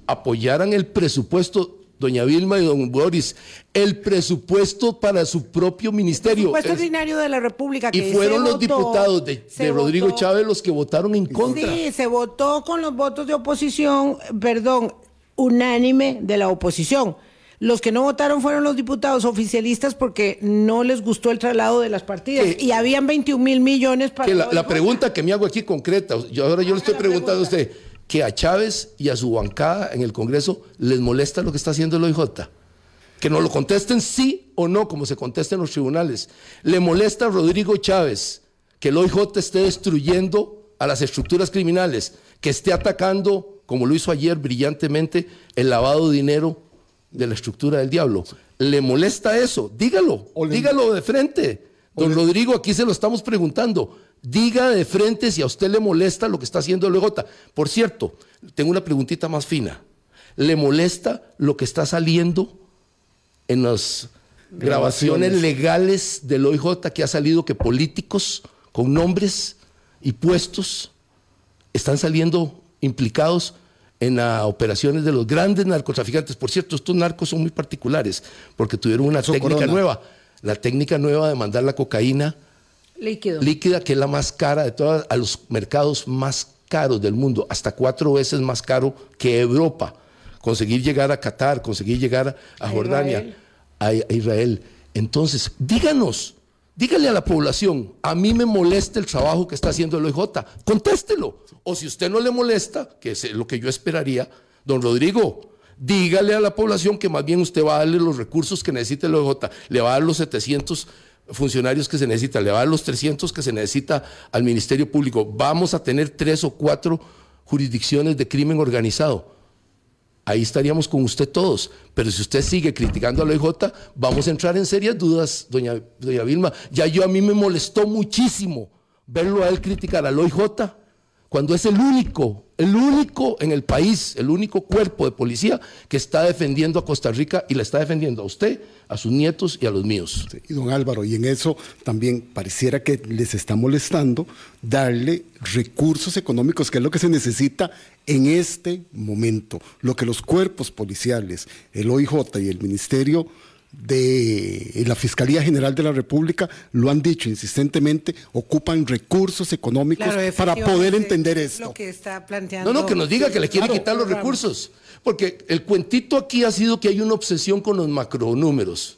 apoyaran el presupuesto, doña Vilma y don Boris, el presupuesto para su propio ministerio. Presupuesto Es- ordinario de la República. y fueron los votó, diputados de, de Rodrigo votó. Chávez los que votaron en contra. Sí, se votó con los votos de oposición, perdón, unánime de la oposición. Los que no votaron fueron los diputados oficialistas porque no les gustó el traslado de las partidas. Y habían 21 mil millones para... Que la, la pregunta que me hago aquí concreta, yo ahora yo le estoy preguntando a usted, que a Chávez y a su bancada en el Congreso les molesta lo que está haciendo el OIJ. Que nos lo contesten sí o no, como se contesta en los tribunales. ¿Le molesta a Rodrigo Chávez que el OIJ esté destruyendo a las estructuras criminales, que esté atacando, como lo hizo ayer brillantemente, el lavado de dinero de la estructura del diablo? ¿Le molesta eso? Dígalo, dígalo de frente. Don Rodrigo, aquí se lo estamos preguntando. Diga de frente si a usted le molesta lo que está haciendo el OIJ. Por cierto, tengo una preguntita más fina. ¿Le molesta lo que está saliendo en las grabaciones, Grabaciones. legales del OIJ que ha salido que políticos con nombres y puestos están saliendo implicados en las operaciones de los grandes narcotraficantes. Por cierto, estos narcos son muy particulares porque tuvieron una técnica corona. nueva. La técnica nueva de mandar la cocaína Líquido. líquida, que es la más cara de todas, a los mercados más caros del mundo, hasta cuatro veces más caro que Europa. Conseguir llegar a Qatar, conseguir llegar a, A Jordania, Israel. a, a Israel. Entonces, díganos, dígale a la población, a mí me molesta el trabajo que está haciendo el OIJ, contéstelo. O si usted no le molesta, que es lo que yo esperaría, don Rodrigo, dígale a la población que más bien usted va a darle los recursos que necesita el OIJ, le va a dar los 700 funcionarios que se necesita, le va a dar los 300 que se necesita al Ministerio Público. Vamos a tener tres o cuatro jurisdicciones de crimen organizado. Ahí estaríamos con usted todos. Pero si usted sigue criticando a la OIJ, vamos a entrar en serias dudas, doña, doña Vilma. Ya yo a mí me molestó muchísimo verlo a él criticar al OIJ cuando es el único, el único en el país, el único cuerpo de policía que está defendiendo a Costa Rica y la está defendiendo a usted, a sus nietos y a los míos. Sí, Y don Álvaro, y en eso también pareciera que les está molestando darle recursos económicos, que es lo que se necesita en este momento. Lo que los cuerpos policiales, el OIJ y el Ministerio de la Fiscalía General de la República lo han dicho insistentemente, ocupan recursos económicos Claro, para poder entender es esto. Lo que está planteando. No, no, que nos diga que le quiere Claro, quitar los recursos. Porque el cuentito aquí ha sido que hay una obsesión con los macronúmeros.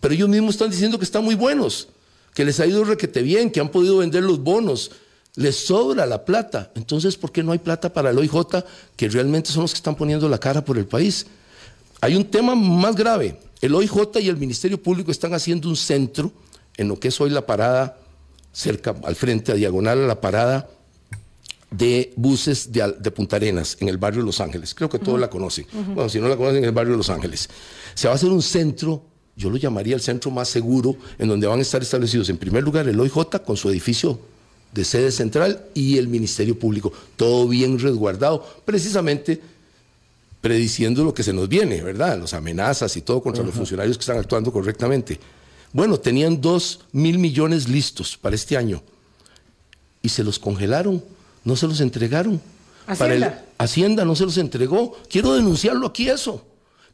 Pero ellos mismos están diciendo que están muy buenos, que les ha ido requete bien, que han podido vender los bonos. Les sobra la plata. Entonces, ¿por qué no hay plata para el OIJ, que realmente son los que están poniendo la cara por el país? Hay un tema más grave. El OIJ y el Ministerio Público están haciendo un centro en lo que es hoy la parada, cerca, al frente, a diagonal a la parada de buses de, Punta Arenas, en el barrio de Los Ángeles. Creo que todos la conocen. Bueno, si no la conocen, en el barrio de Los Ángeles. Se va a hacer un centro, yo lo llamaría el centro más seguro, en donde van a estar establecidos, en primer lugar, el OIJ con su edificio de sede central y el Ministerio Público. Todo bien resguardado, precisamente prediciendo lo que se nos viene, ¿verdad? Las amenazas y todo contra los funcionarios que están actuando correctamente. Bueno, tenían dos mil millones listos para este año y se los congelaron, no se los entregaron. Para el- Hacienda. Hacienda no se los entregó. Quiero denunciarlo aquí eso.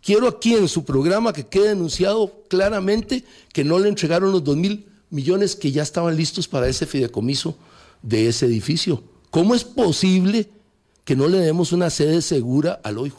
Quiero aquí en su programa que quede denunciado claramente que no le entregaron los dos mil millones que ya estaban listos para ese fideicomiso de ese edificio. ¿Cómo es posible que no le demos una sede segura al OIJ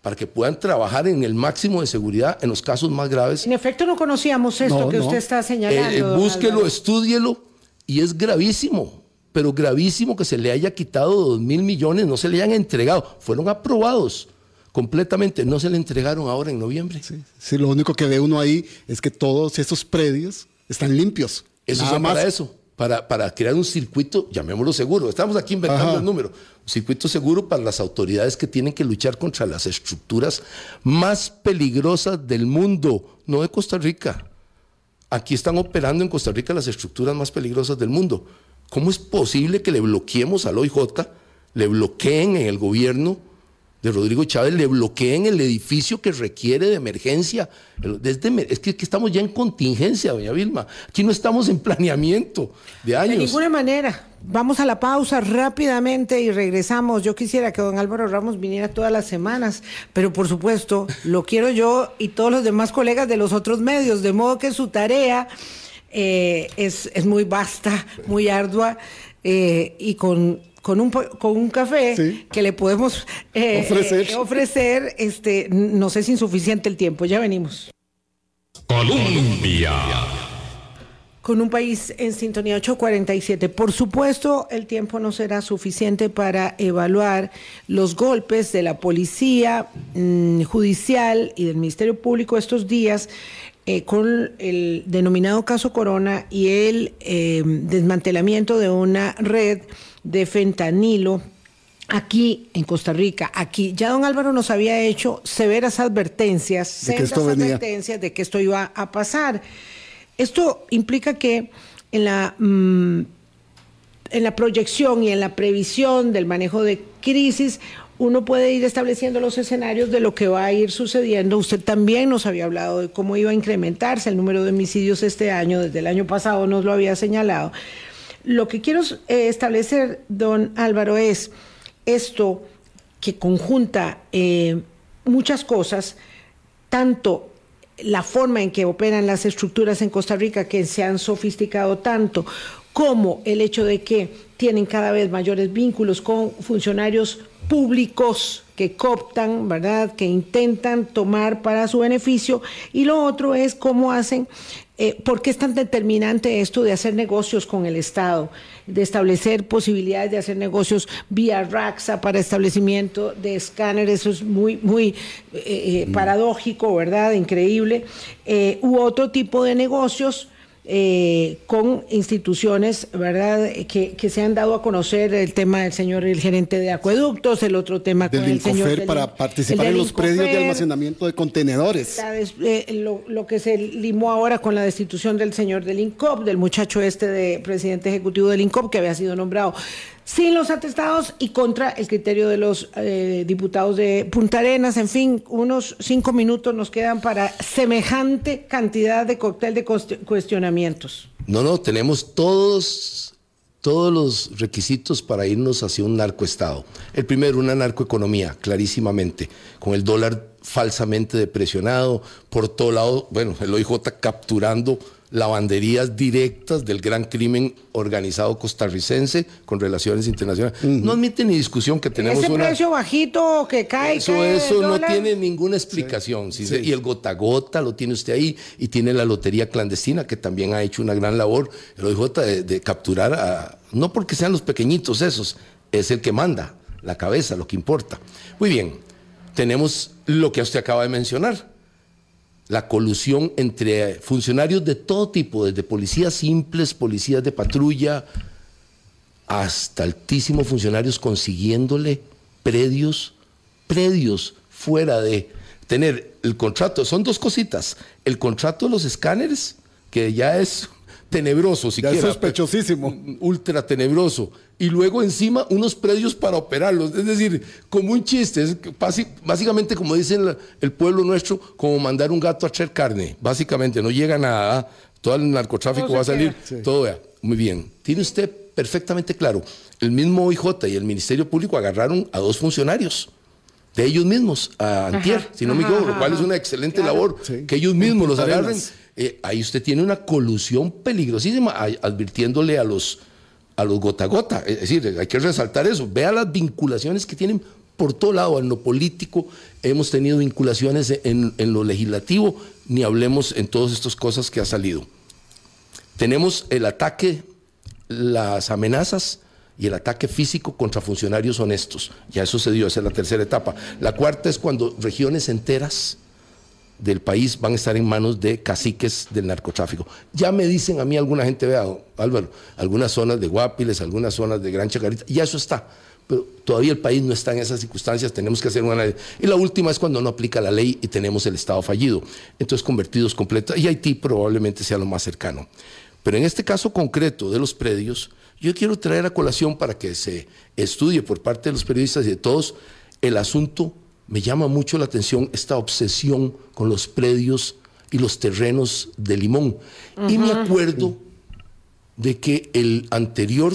para que puedan trabajar en el máximo de seguridad en los casos más graves? En efecto, no conocíamos esto No, que no. usted está señalando. Eh, eh, don búsquelo, estúdielo y es gravísimo. pero gravísimo que se le haya quitado dos mil millones, no se le hayan entregado, fueron aprobados completamente, no se le entregaron ahora en noviembre. Sí, lo único que ve uno ahí es que todos esos predios están limpios. Eso es para eso, para, para, crear un circuito, llamémoslo seguro. Estamos aquí inventando el número. Un circuito seguro para las autoridades que tienen que luchar contra las estructuras más peligrosas del mundo, no de Costa Rica. Aquí están operando en Costa Rica las estructuras más peligrosas del mundo. ¿Cómo es posible que le bloqueemos al OIJ, le bloqueen en el gobierno de Rodrigo Chávez, le bloqueen el edificio que requiere de emergencia? Desde, es que, estamos ya en contingencia, doña Vilma. Aquí no estamos en planeamiento de años. De ninguna manera. Vamos a la pausa rápidamente y regresamos. Yo quisiera que don Álvaro Ramos viniera todas las semanas, pero por supuesto lo quiero yo y todos los demás colegas de los otros medios, de modo que su tarea eh, es, es, muy vasta, muy ardua eh, y con, con, un, con un café que le podemos eh, ofrecer, ofrecer este, no sé si insuficiente el tiempo. Ya venimos. Colombia con un país en sintonía 847. Por supuesto, el tiempo no será suficiente para evaluar los golpes de la policía mm, judicial y del Ministerio Público estos días eh, con el denominado caso Corona y el eh, desmantelamiento de una red de fentanilo aquí en Costa Rica, aquí ya don Álvaro nos había hecho severas advertencias, de que esto advertencias de que esto iba a pasar. Esto implica que en la, mm, en la proyección y en la previsión del manejo de crisis, uno puede ir estableciendo los escenarios de lo que va a ir sucediendo. Usted también nos había hablado de cómo iba a incrementarse el número de homicidios este año, desde el año pasado nos lo había señalado. Lo que quiero eh, establecer, don Álvaro, es esto que conjunta eh, muchas cosas, tanto la forma en que operan las estructuras en Costa Rica que se han sofisticado tanto, como el hecho de que tienen cada vez mayores vínculos con funcionarios públicos que cooptan, ¿verdad? Que intentan tomar para su beneficio. Y lo otro es cómo hacen, eh, por qué es tan determinante esto de hacer negocios con el Estado, de establecer posibilidades de hacer negocios vía RAXA para establecimiento de escáneres, eso es muy, muy eh, eh, mm. paradójico, ¿verdad? Increíble. u otro tipo de negocios eh, con instituciones, ¿verdad?, que, que, se han dado a conocer el tema del señor, el gerente de acueductos, el otro tema con el señor. para participar en los predios de almacenamiento de contenedores. Eh, lo, lo, que se limó ahora con la destitución del señor del INCOP, del muchacho este de presidente ejecutivo del INCOP, que había sido nombrado sin los atestados y contra el criterio de los eh, diputados de Punta Arenas. En fin, unos cinco minutos nos quedan para semejante cantidad de cóctel de cuestionamientos. No, no, tenemos todos, todos los requisitos para irnos hacia un narcoestado. El primero, una narcoeconomía, clarísimamente, con el dólar falsamente depresionado, por todo lado, bueno, el OIJ capturando lavanderías directas del gran crimen organizado costarricense con relaciones internacionales. No admite ni discusión que tenemos Ese precio bajito que cae. Eso, eso no tiene ninguna explicación. Y el gota gota lo tiene usted ahí y tiene la lotería clandestina que también ha hecho una gran labor, el OIJ, de, de capturar a, no porque sean los pequeñitos esos, es el que manda, la cabeza, lo que importa. Muy bien, tenemos lo que usted acaba de mencionar la colusión entre funcionarios de todo tipo, desde policías simples, policías de patrulla, hasta altísimos funcionarios consiguiéndole predios, predios fuera de tener el contrato. Son dos cositas. El contrato de los escáneres, que ya es tenebroso, si Es sospechosísimo. Ultra tenebroso. Y luego encima unos predios para operarlos. Es decir, como un chiste. Es básicamente, como dice el, pueblo nuestro, como mandar un gato a echar carne. Básicamente, no llega nada. Todo el narcotráfico va a salir. Todo vea. Muy bien. Tiene usted perfectamente claro. El mismo OIJ y el Ministerio Público agarraron a dos funcionarios de ellos mismos, a Antier, si no me equivoco, lo cual es una excelente labor, que ellos mismos los agarren eh, ahí usted tiene una colusión peligrosísima, advirtiéndole a los, a los gota gota. Es decir, hay que resaltar eso. Vea las vinculaciones que tienen por todo lado, en lo político, hemos tenido vinculaciones en, en lo legislativo, ni hablemos en todas estas cosas que ha salido. Tenemos el ataque las amenazas y el ataque físico contra funcionarios honestos. Ya eso se dio, esa es la tercera etapa. La cuarta es cuando regiones enteras del país van a estar en manos de caciques del narcotráfico. Ya me dicen a mí alguna gente, vea, Álvaro, algunas zonas de Guapiles, algunas zonas de Gran Chacarita, ya eso está. Pero todavía el país no está en esas circunstancias, tenemos que hacer una. Y la última es cuando no aplica la ley y tenemos el Estado fallido. Entonces, convertidos completos, y Haití probablemente sea lo más cercano. Pero en este caso concreto de los predios, yo quiero traer a colación para que se estudie por parte de los periodistas y de todos el asunto. Me llama mucho la atención esta obsesión con los predios y los terrenos de Limón. Y me acuerdo de que el anterior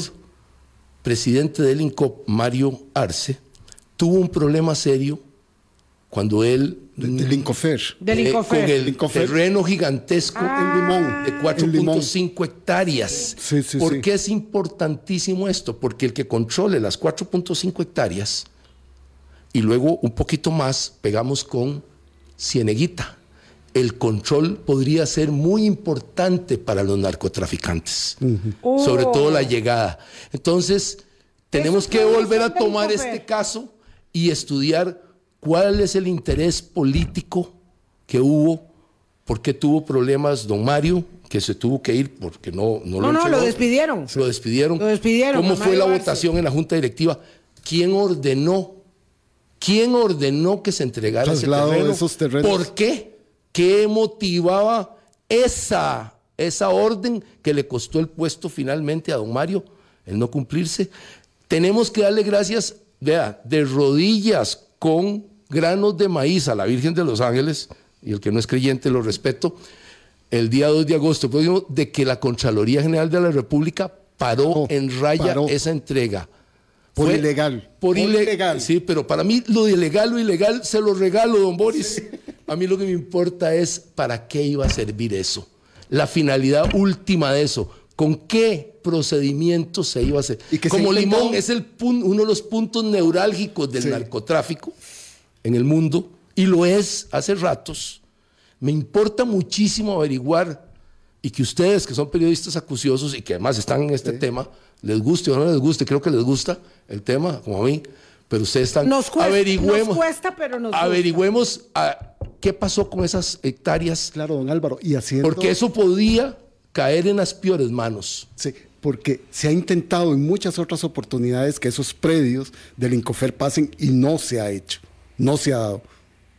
presidente del INCOP, Mario Arce, tuvo un problema serio cuando él del Incofer. Del eh, con el terreno gigantesco En Limón. de En Limón. 4.5 hectáreas. Sí, sí, ¿Por sí. qué es importantísimo esto? Porque el que controle las 4.5 hectáreas y luego un poquito más pegamos con Cieneguita. El control podría ser muy importante para los narcotraficantes, sobre todo la llegada. Entonces, tenemos que volver a tomar este caso y estudiar cuál es el interés político que hubo, por qué tuvo problemas don Mario, que se tuvo que ir porque no, no, No, no, entregó. lo despidieron. Lo despidieron. Lo despidieron, ¿Cómo fue la votación en la Junta Directiva? ¿Quién ordenó? ¿Quién ordenó que se entregara Traslado terreno? esos terrenos. ¿Por qué? ¿Qué motivaba esa, esa orden que le costó el puesto finalmente a don Mario, el no cumplirse? Tenemos que darle gracias, vea, de rodillas con granos de maíz a la Virgen de los Ángeles, y el que no es creyente lo respeto, el día 2 de agosto próximo, de que la Contraloría General de la República paró Oh, en raya paró. esa entrega. Por Fue- ilegal. Por, Por ile- ilegal. Sí, pero para mí lo de ilegal, lo ilegal, se lo regalo, don Boris. A mí lo que me importa es para qué iba a servir eso. La finalidad última de eso. ¿Con qué procedimiento se iba a hacer? Y que se Como Limón es el uno de los puntos neurálgicos del Sí. narcotráfico en el mundo, y lo es hace ratos, me importa muchísimo averiguar y que ustedes, que son periodistas acuciosos y que además están en este tema, les guste o no les guste, creo que les gusta el tema, como a mí, pero ustedes están. Nos cuesta, averigüemos, nos cuesta, pero nos averigüemos ah, qué pasó con esas hectáreas, Claro, don Álvaro. Y haciendo. porque eso podía caer en las peores manos. Sí, porque se ha intentado en muchas otras oportunidades que esos predios del Incofer pasen y no se ha hecho. No se ha dado.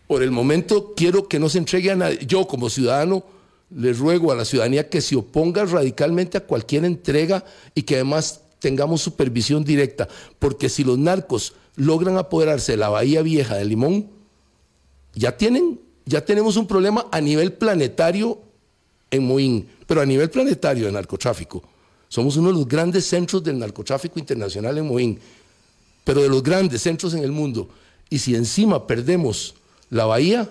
Por el momento quiero que no se entregue a nadie. Yo como ciudadano le ruego a la ciudadanía que se oponga radicalmente a cualquier entrega y que además tengamos supervisión directa, porque si los narcos logran apoderarse de la Bahía Vieja de Limón, ya tienen, ya tenemos un problema a nivel planetario en Moín, pero a nivel planetario de narcotráfico. Somos uno de los grandes centros del narcotráfico internacional en Moín, pero de los grandes centros en el mundo. Y si encima perdemos la bahía,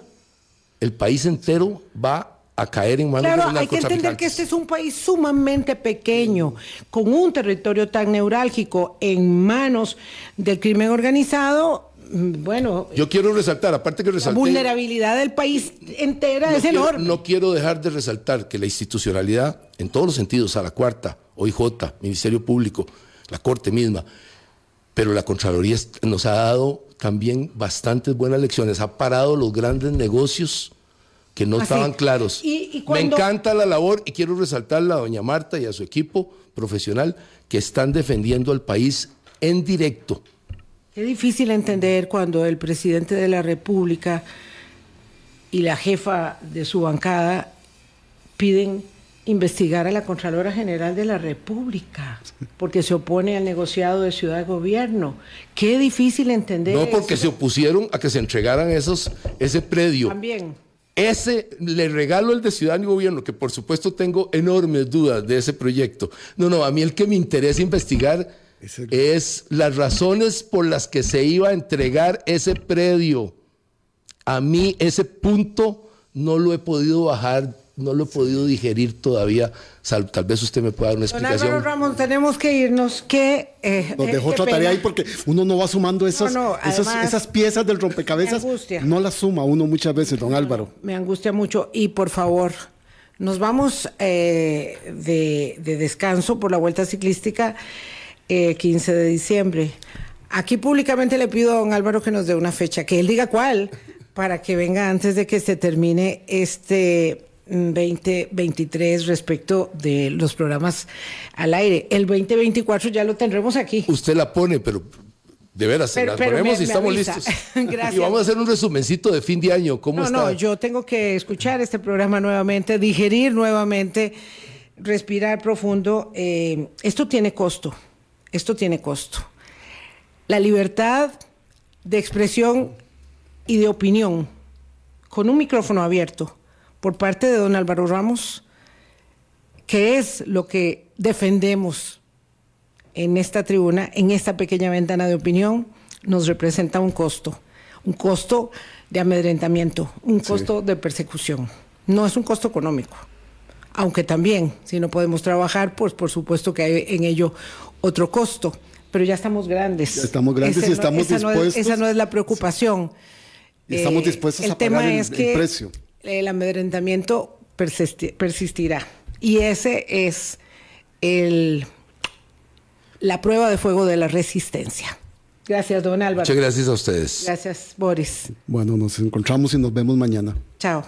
el país entero va a caer en manos de Claro, hay que entender que este es un país sumamente pequeño, con un territorio tan neurálgico en manos del crimen organizado. mm, Bueno, Yo quiero resaltar, aparte que la resalté, vulnerabilidad del país entera no es quiero, enorme. no quiero dejar de resaltar que la institucionalidad, en todos los sentidos, a la cuarta, OIJ, Ministerio Público, la Corte misma, pero la Contraloría nos ha dado también bastantes buenas lecciones, ha parado los grandes negocios que no Ah, estaban claros. Y- y Me encanta la labor y quiero resaltarle a doña Marta y a su equipo profesional que están defendiendo al país en directo. Qué difícil entender cuando el presidente de la República y la jefa de su bancada piden investigar a la Contralora General de la República porque se opone al negociado de ciudad de gobierno. Qué difícil entender. No porque eso. se opusieron a que se entregaran esos, ese predio. También. Ese le regalo el de Ciudad y Gobierno, que por supuesto tengo enormes dudas de ese proyecto. No, no, a mí el que me interesa investigar Ese- es las razones por las que se iba a entregar ese predio. A mí ese punto no lo he podido bajar, no lo he podido digerir todavía. Sal- tal vez usted me pueda dar una Don Álvaro explicación. Ramos, tenemos que irnos. Que, eh, Nos eh, dejó otra tarea ahí porque uno no va sumando esas, No, no, esas, además, esas piezas del rompecabezas. me angustia. No las suma uno muchas veces, don Álvaro. Me angustia mucho y por favor, Nos vamos eh, de, de, descanso por la vuelta ciclística eh, 15 de diciembre. Aquí públicamente le pido a don Álvaro que nos dé una fecha, que él diga cuál, para que venga antes de que se termine este 2023 respecto de los programas al aire. El 2024 ya lo tendremos aquí. Usted la pone, pero de veras, pero, la ponemos me, y estamos listos. Gracias. Y vamos a hacer un resumencito de fin de año. ¿Cómo no, está? No, yo tengo que escuchar este programa nuevamente, digerir nuevamente, respirar profundo. Eh, esto tiene costo. Esto tiene costo. La libertad de expresión y de opinión con un micrófono abierto por parte de don Álvaro Ramos, que es lo que defendemos en esta tribuna, en esta pequeña ventana de opinión, nos representa un costo, un costo de amedrentamiento, un costo sí. de persecución. No es un costo económico, aunque también, si no podemos trabajar, pues por supuesto que hay en ello otro costo, pero ya estamos grandes. Ya estamos grandes Ese y no- estamos esa no es- dispuestos. esa no es la preocupación. Y estamos Eh, dispuestos a pagar el, es el precio. El amedrentamiento persisti- persistirá. Y ese es el, la prueba de fuego de la resistencia. Gracias, don Álvaro. Muchas gracias a ustedes. Gracias, Boris. Bueno, nos encontramos y nos vemos mañana. Chao.